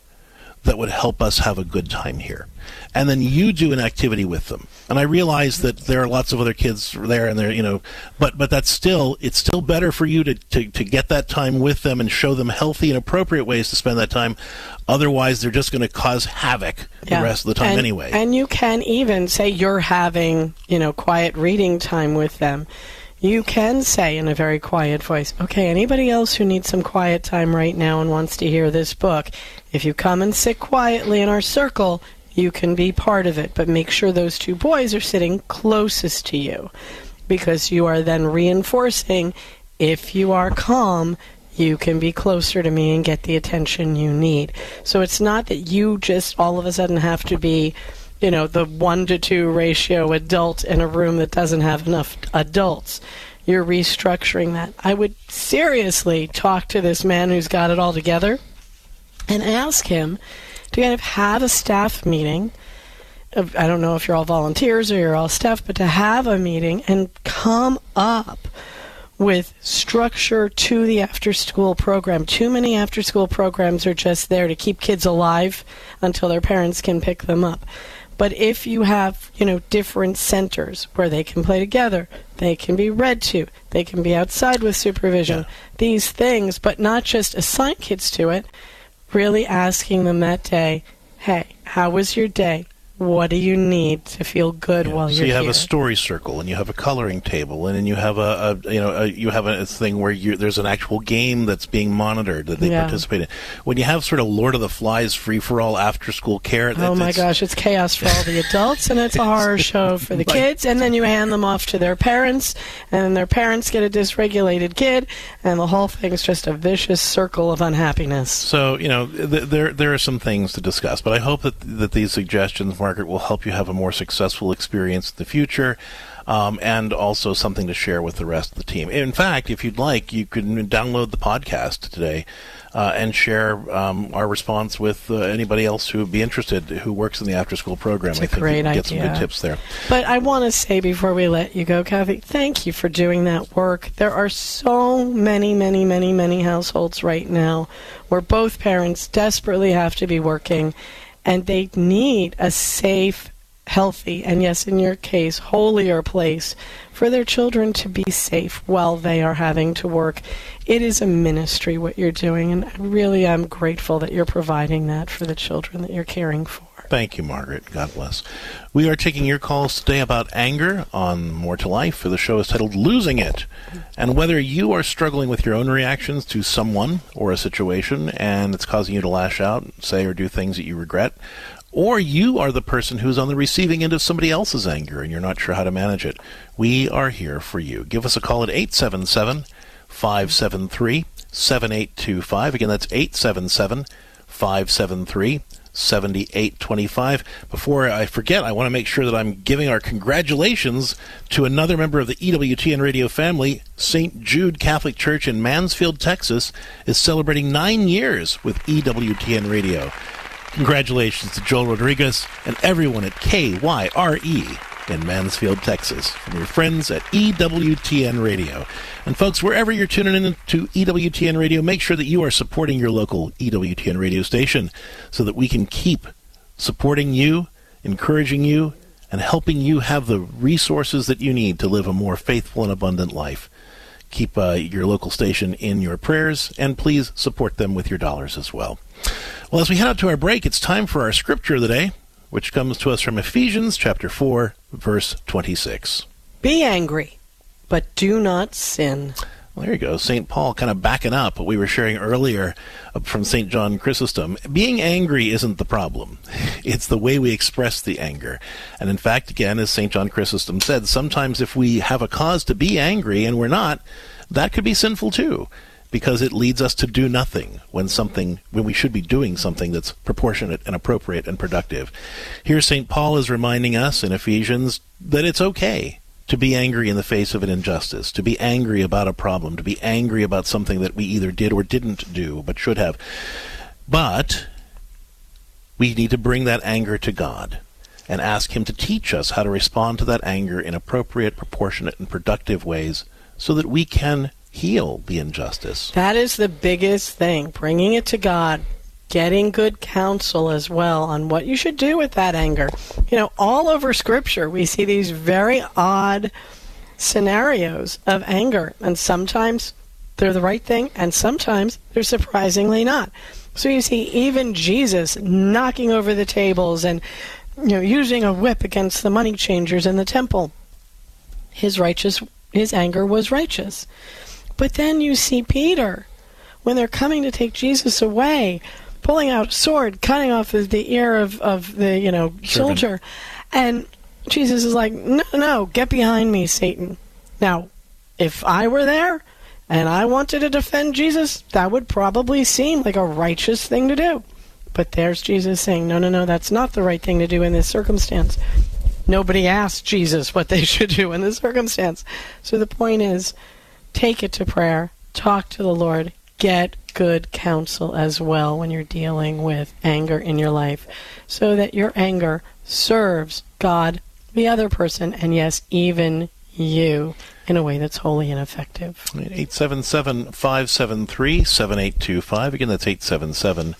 that would help us have a good time here. And then you do an activity with them. And I realize that there are lots of other kids there and they're, you know, but, but that's still, it's still better for you to, to, to get that time with them and show them healthy and appropriate ways to spend that time. Otherwise, they're just going to cause havoc yeah. the rest of the time and, anyway. And you can even say you're having, you know, quiet reading time with them you can say in a very quiet voice, okay, anybody else who needs some quiet time right now and wants to hear this book, if you come and sit quietly in our circle, you can be part of it. But make sure those two boys are sitting closest to you. because you are then reinforcing if you are calm, you can be closer to me and get the attention you need. So it's not that you just all of a sudden have to be, you know, the one to two ratio adult in a room that doesn't have enough adults. You're restructuring that. I would seriously talk to this man who's got it all together and ask him to kind of have a staff meeting. I don't know if you're all volunteers or you're all staff, but to have a meeting and come up with structure to the after school program. Too many after school programs are just there to keep kids alive until their parents can pick them up. But if you have, you know, different centers where they can play together, they can be read to, they can be outside with supervision, yeah. these things, but not just assign kids to it, really asking them that day, hey, how was your day? What do you need to feel good yeah. while so you're So you have here? a story circle and you have a coloring table and then you have a, a you know a, you have a, thing where you, there's an actual game that's being monitored that they Yeah. participate in when you have sort of lord of the flies free for all after school care Oh my gosh, it's chaos for all the adults and it's a horror show for the Like- kids and then you hand them off to their parents and their parents get a dysregulated kid and the whole thing's just a vicious circle of unhappiness. So you know th- there there are some things to discuss, but I hope that that these suggestions, Margaret, will help you have a more successful experience in the future, um, and also something to share with the rest of the team. In fact, if you'd like, you can download the podcast today. Uh, and share um, our response with uh, anybody else who would be interested who works in the after school program. It's I think great you can get some good tips there. But I want to say before we let you go, Kathy, thank you for doing that work. There are so many, many, many, many households right now where both parents desperately have to be working and they need a safe, healthy, and yes, in your case, holier place for their children to be safe while they are having to work. It is a ministry what you're doing, and I really am grateful that you're providing that for the children that you're caring for. Thank you, Margaret. God bless. We are taking your calls today about anger on More to Life. For the show is titled "Losing It," and whether you are struggling with your own reactions to someone or a situation, and it's causing you to lash out, say or do things that you regret, or you are the person who's on the receiving end of somebody else's anger and you're not sure how to manage it, we are here for you. Give us a call at 877 573 7825. Again, that's 877 573 7825. Before I forget, I want to make sure that I'm giving our congratulations to another member of the EWTN radio family. St. Jude Catholic Church in Mansfield, Texas is celebrating nine years with EWTN radio. Congratulations to Joel Rodriguez and everyone at KYRE in Mansfield, Texas, from your friends at EWTN Radio. And folks, wherever you're tuning in to EWTN Radio, make sure that you are supporting your local EWTN radio station so that we can keep supporting you, encouraging you, and helping you have the resources that you need to live a more faithful and abundant life. Keep uh, your local station in your prayers, and please support them with your dollars as well. Well, as we head out to our break, it's time for our scripture of the day, which comes to us from Ephesians chapter 4, verse 26. Be angry, but do not sin. Well, there you go. St. Paul kind of backing up what we were sharing earlier from St. John Chrysostom. Being angry isn't the problem. It's the way we express the anger. And in fact, again, as St. John Chrysostom said, sometimes if we have a cause to be angry and we're not, that could be sinful too. Because it leads us to do nothing when something when we should be doing something that's proportionate and appropriate and productive. Here St. Paul is reminding us in Ephesians that it's okay to be angry in the face of an injustice, to be angry about a problem, to be angry about something that we either did or didn't do, but should have. But we need to bring that anger to God and ask Him to teach us how to respond to that anger in appropriate, proportionate, and productive ways so that we can heal the injustice. That is the biggest thing, bringing it to God, getting good counsel as well on what you should do with that anger. You know, all over Scripture, we see these very odd scenarios of anger, and sometimes they're the right thing, and sometimes they're surprisingly not. So you see, even Jesus knocking over the tables and you know using a whip against the money changers in the temple. His righteous, his anger was righteous. But then you see Peter when they're coming to take Jesus away, pulling out a sword, cutting off the, the ear of, of the you know Servant. soldier, and Jesus is like, "No, no, get behind me, Satan." Now, if I were there and I wanted to defend Jesus, that would probably seem like a righteous thing to do. But there's Jesus saying, no, no, no, that's not the right thing to do in this circumstance. Nobody asked Jesus what they should do in this circumstance. So the point is, take it to prayer, talk to the Lord, get good counsel as well when you're dealing with anger in your life so that your anger serves God, the other person, and yes, even you in a way that's wholly ineffective. 877 573 7825. Again, that's 877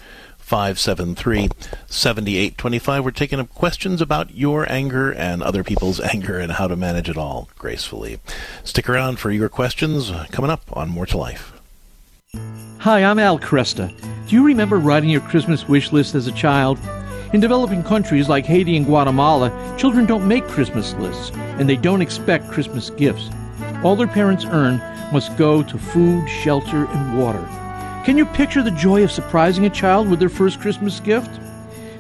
573 7825. We're taking up questions about your anger and other people's anger and how to manage it all gracefully. Stick around for your questions coming up on More to Life. Hi, I'm Al Kresta. Do you remember writing your Christmas wish list as a child? In developing countries like Haiti and Guatemala, children don't make Christmas lists, and they don't expect Christmas gifts. All their parents earn must go to food, shelter, and water. Can you picture the joy of surprising a child with their first Christmas gift?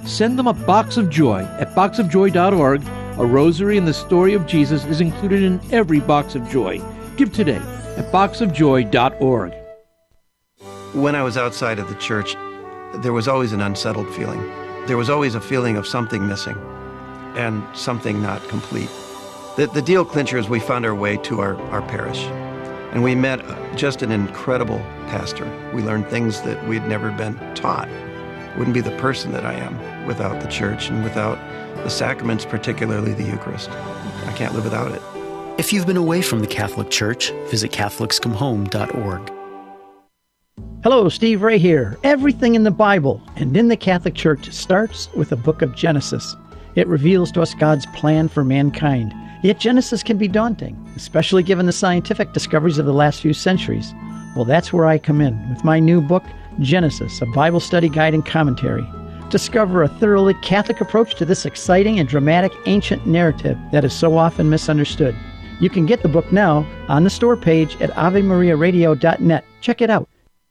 Send them a box of joy at boxofjoy.org. A rosary and the story of Jesus is included in every box of joy. Give today at boxofjoy.org. When I was outside of the church, there was always an unsettled feeling. There was always a feeling of something missing and something not complete. The, the deal clincher is we found our way to our, our parish. And we met just an incredible pastor. We learned things that we'd never been taught. Wouldn't be the person that I am without the church and without the sacraments, particularly the Eucharist. I can't live without it. If you've been away from the Catholic Church, visit CatholicsComeHome.org. Hello, Steve Ray here. Everything in the Bible and in the Catholic Church starts with the book of Genesis. It reveals to us God's plan for mankind. Yet Genesis can be daunting, especially given the scientific discoveries of the last few centuries. Well, that's where I come in with my new book, Genesis, a Bible study guide and commentary. Discover a thoroughly Catholic approach to this exciting and dramatic ancient narrative that is so often misunderstood. You can get the book now on the store page at AveMariaRadio.net. Check it out.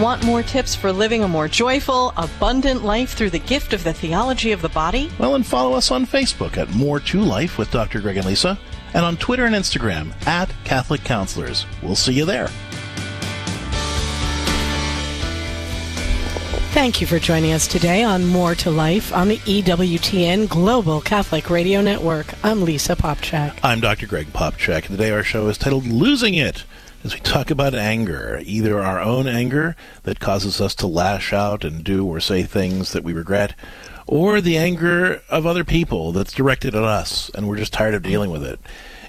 Want more tips for living a more joyful, abundant life through the gift of the theology of the body? Well, and follow us on Facebook at More to Life with Dr. Greg and Lisa, and on Twitter and Instagram at Catholic Counselors. We'll see you there. Thank you for joining us today on More to Life on the EWTN Global Catholic Radio Network. I'm Lisa Popcak. I'm Dr. Greg Popcak, and today our show is titled Losing It as we talk about anger, either our own anger that causes us to lash out and do or say things that we regret, or the anger of other people that's directed at us and we're just tired of dealing with it.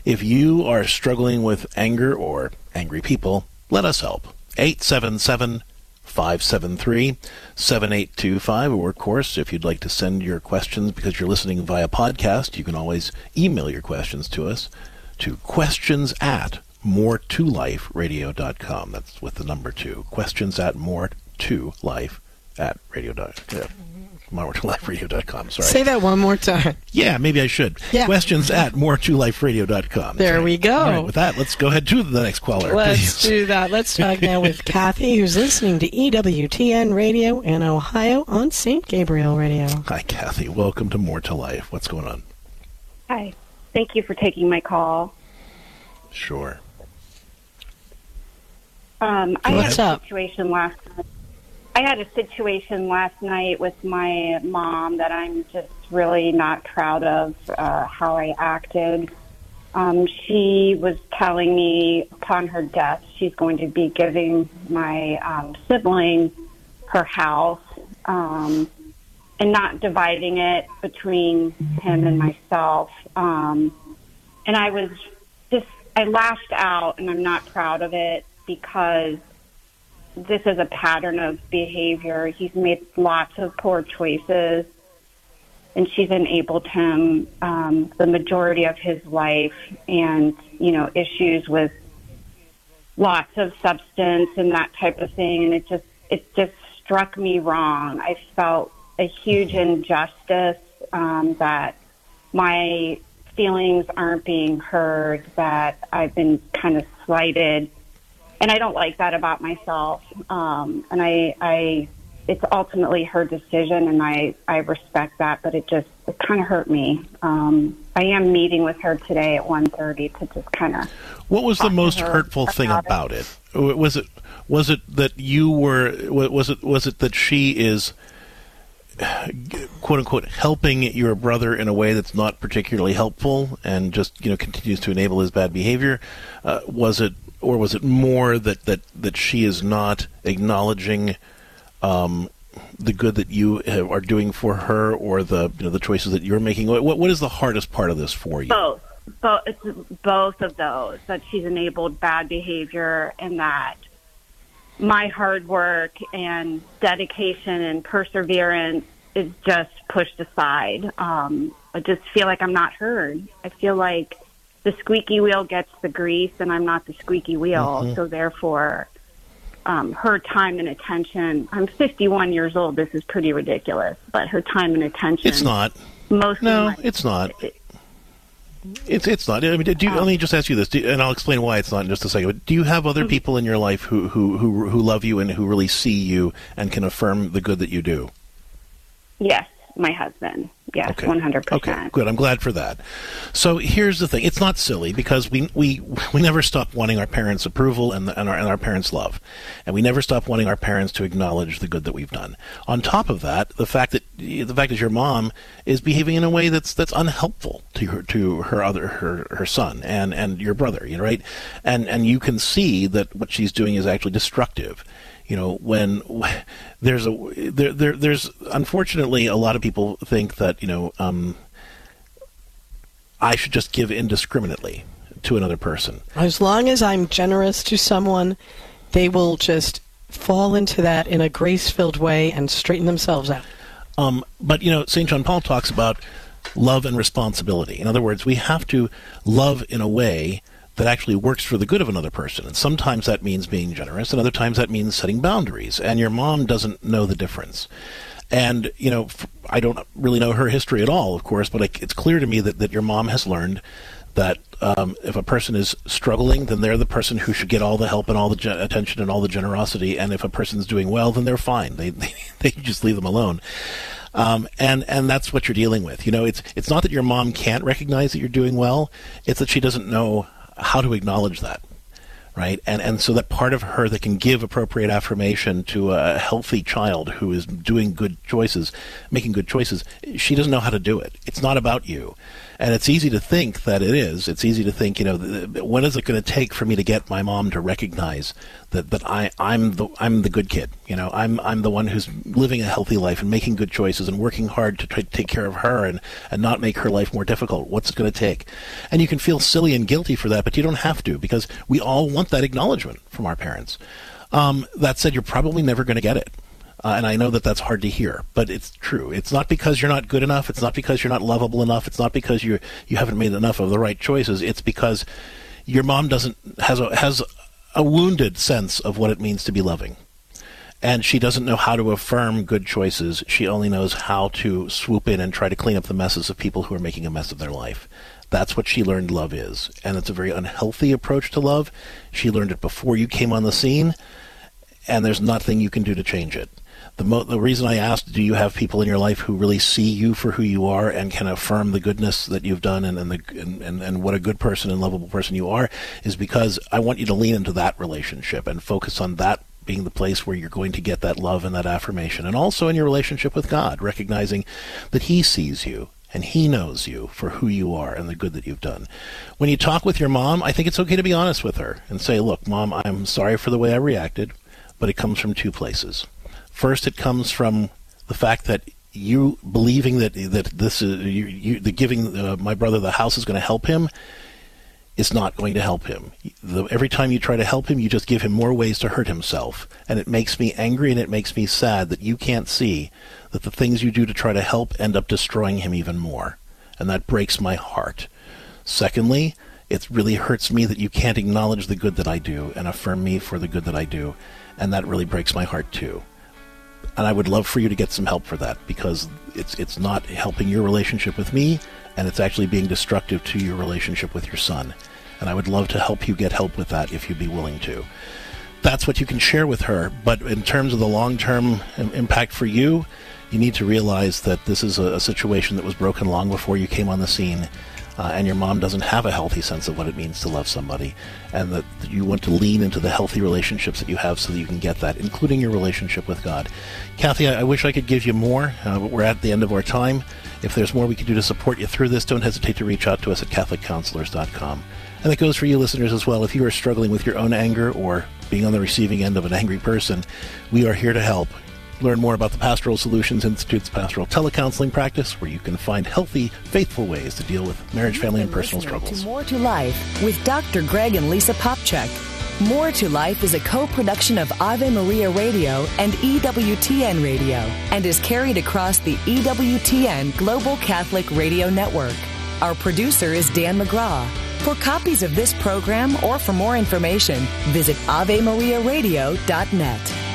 If you are struggling with anger or angry people, let us help. 877 573 7825. Or, of course, if you'd like to send your questions because you're listening via podcast, you can always email your questions to us to questions at more to life That's with the number two. Questions at more to life at radio. Yeah, more to life Sorry. Say that one more time. Yeah, maybe I should. Yeah. Questions at more to life There right. we go. All right, with that, let's go ahead to the next caller. Let's please. do that. Let's talk now with Kathy, who's listening to EWTN Radio in Ohio on St. Gabriel Radio. Hi, Kathy. Welcome to More to Life. What's going on? Hi. Thank you for taking my call. Sure. Um, I had a situation last night. I had a situation last night with my mom that I'm just really not proud of uh, how I acted. Um, she was telling me upon her death she's going to be giving my um, sibling her house um, and not dividing it between him and myself. Um, and I was just, I lashed out and I'm not proud of it because this is a pattern of behavior. He's made lots of poor choices. and she's enabled him um, the majority of his life, and you know issues with lots of substance and that type of thing, and it just it just struck me wrong. I felt a huge injustice um, that my feelings aren't being heard, that I've been kind of slighted, and I don't like that about myself. Um, and I, I, it's ultimately her decision, and I, I respect that, but it just it kind of hurt me. Um, I am meeting with her today at one thirty to just kind of. What was the most hurtful thing about it? Was it was it that you were was it was it that she is quote unquote helping your brother in a way that's not particularly helpful and just you know continues to enable his bad behavior uh, was it or was it more that that that she is not acknowledging um, the good that you are doing for her or the you know the choices that you're making what what is the hardest part of this for you both both it's both of those that she's enabled bad behavior and that my hard work and dedication and perseverance is just pushed aside. Um, I just feel like I'm not heard. I feel like the squeaky wheel gets the grease, and I'm not the squeaky wheel. Mm-hmm. So therefore, um, her time and attention. I'm 51 years old. This is pretty ridiculous, but her time and attention. It's not. Most no, my, it's not. It, it's it's not. I mean, do you, let me just ask you this, do, and I'll explain why it's not in just a second. do you have other mm-hmm. people in your life who, who who who love you and who really see you and can affirm the good that you do? Yes, my husband. Yes, 100%. Okay, good. I'm glad for that. So here's the thing. It's not silly because we we we never stop wanting our parents' approval and, the, and our and our parents' love. And we never stop wanting our parents to acknowledge the good that we've done. On top of that, the fact that the fact that your mom is behaving in a way that's that's unhelpful to her to her other her her son and and your brother, you know, right? And and you can see that what she's doing is actually destructive you know when there's a there, there there's unfortunately a lot of people think that you know um, I should just give indiscriminately to another person. As long as I'm generous to someone, they will just fall into that in a grace-filled way and straighten themselves out. Um, but you know, St. John Paul talks about love and responsibility. In other words, we have to love in a way that actually works for the good of another person. And sometimes that means being generous, and other times that means setting boundaries. And your mom doesn't know the difference. And, you know, I don't really know her history at all, of course, but it's clear to me that, that your mom has learned that um, if a person is struggling, then they're the person who should get all the help and all the ge- attention and all the generosity. And if a person's doing well, then they're fine. They, they, they just leave them alone. Um, and and that's what you're dealing with. You know, it's it's not that your mom can't recognize that you're doing well; it's that she doesn't know how to acknowledge that right? And and so that part of her that can give appropriate affirmation to a healthy child who is doing good choices making good choices she doesn't know how to do it. It's not about you and it's easy to think that it is. It's easy to think, you know, what is it going to take for me to get my mom to recognize that, that I, I'm the I'm the good kid. You know, I'm I'm the one who's living a healthy life and making good choices and working hard to try to take care of her and, and not make her life more difficult. What's it going to take? And you can feel silly and guilty for that, but you don't have to because we all want that acknowledgement from our parents. Um, that said, you're probably never going to get it. Uh, and I know that that's hard to hear, but it's true. It's not because you're not good enough. It's not because you're not lovable enough. It's not because you you haven't made enough of the right choices. It's because your mom doesn't has a has a wounded sense of what it means to be loving. And she doesn't know how to affirm good choices. She only knows how to swoop in and try to clean up the messes of people who are making a mess of their life. That's what she learned love is. And it's a very unhealthy approach to love. She learned it before you came on the scene, and there's nothing you can do to change it the mo- the reason I asked, do you have people in your life who really see you for who you are and can affirm the goodness that you've done and and, the, and, and, and what a good person and lovable person you are, is because I want you to lean into that relationship and focus on that being the place where you're going to get that love and that affirmation, and also in your relationship with God, recognizing that He sees you and he knows you for who you are and the good that you've done. When you talk with your mom, I think it's okay to be honest with her and say, "Look, mom, I'm sorry for the way I reacted, but it comes from two places. First, it comes from the fact that you believing that that this is you, you the giving uh, my brother the house is going to help him. is not going to help him. The, every time you try to help him, you just give him more ways to hurt himself. And it makes me angry and it makes me sad that you can't see that the things you do to try to help end up destroying him even more. And that breaks my heart. Secondly, it really hurts me that you can't acknowledge the good that I do and affirm me for the good that I do. And that really breaks my heart too. And I would love for you to get some help for that because it's it's not helping your relationship with me and it's actually being destructive to your relationship with your son. And I would love to help you get help with that if you'd be willing to. That's what you can share with her. But in terms of the long term impact for you, you need to realize that this is a, a situation that was broken long before you came on the scene uh, and your mom doesn't have a healthy sense of what it means to love somebody, and that you want to lean into the healthy relationships that you have so that you can get that, including your relationship with God. Kathy, I, I wish I could give you more, uh, but we're at the end of our time. If there's more we can do to support you through this, don't hesitate to reach out to us at CatholicCounselors.com. And that goes for you listeners as well. If you are struggling with your own anger or being on the receiving end of an angry person, we are here to help. Learn more about the Pastoral Solutions Institute's pastoral telecounseling practice, where you can find healthy, faithful ways to deal with marriage, family, and personal struggles. To More to Life with Dr. Greg and Lisa Popcak. More to Life is a co production of Ave Maria Radio and EWTN Radio and is carried across the EWTN Global Catholic Radio Network. Our producer is Dan McGraw. For copies of this program or for more information, visit AveMariaRadio.net.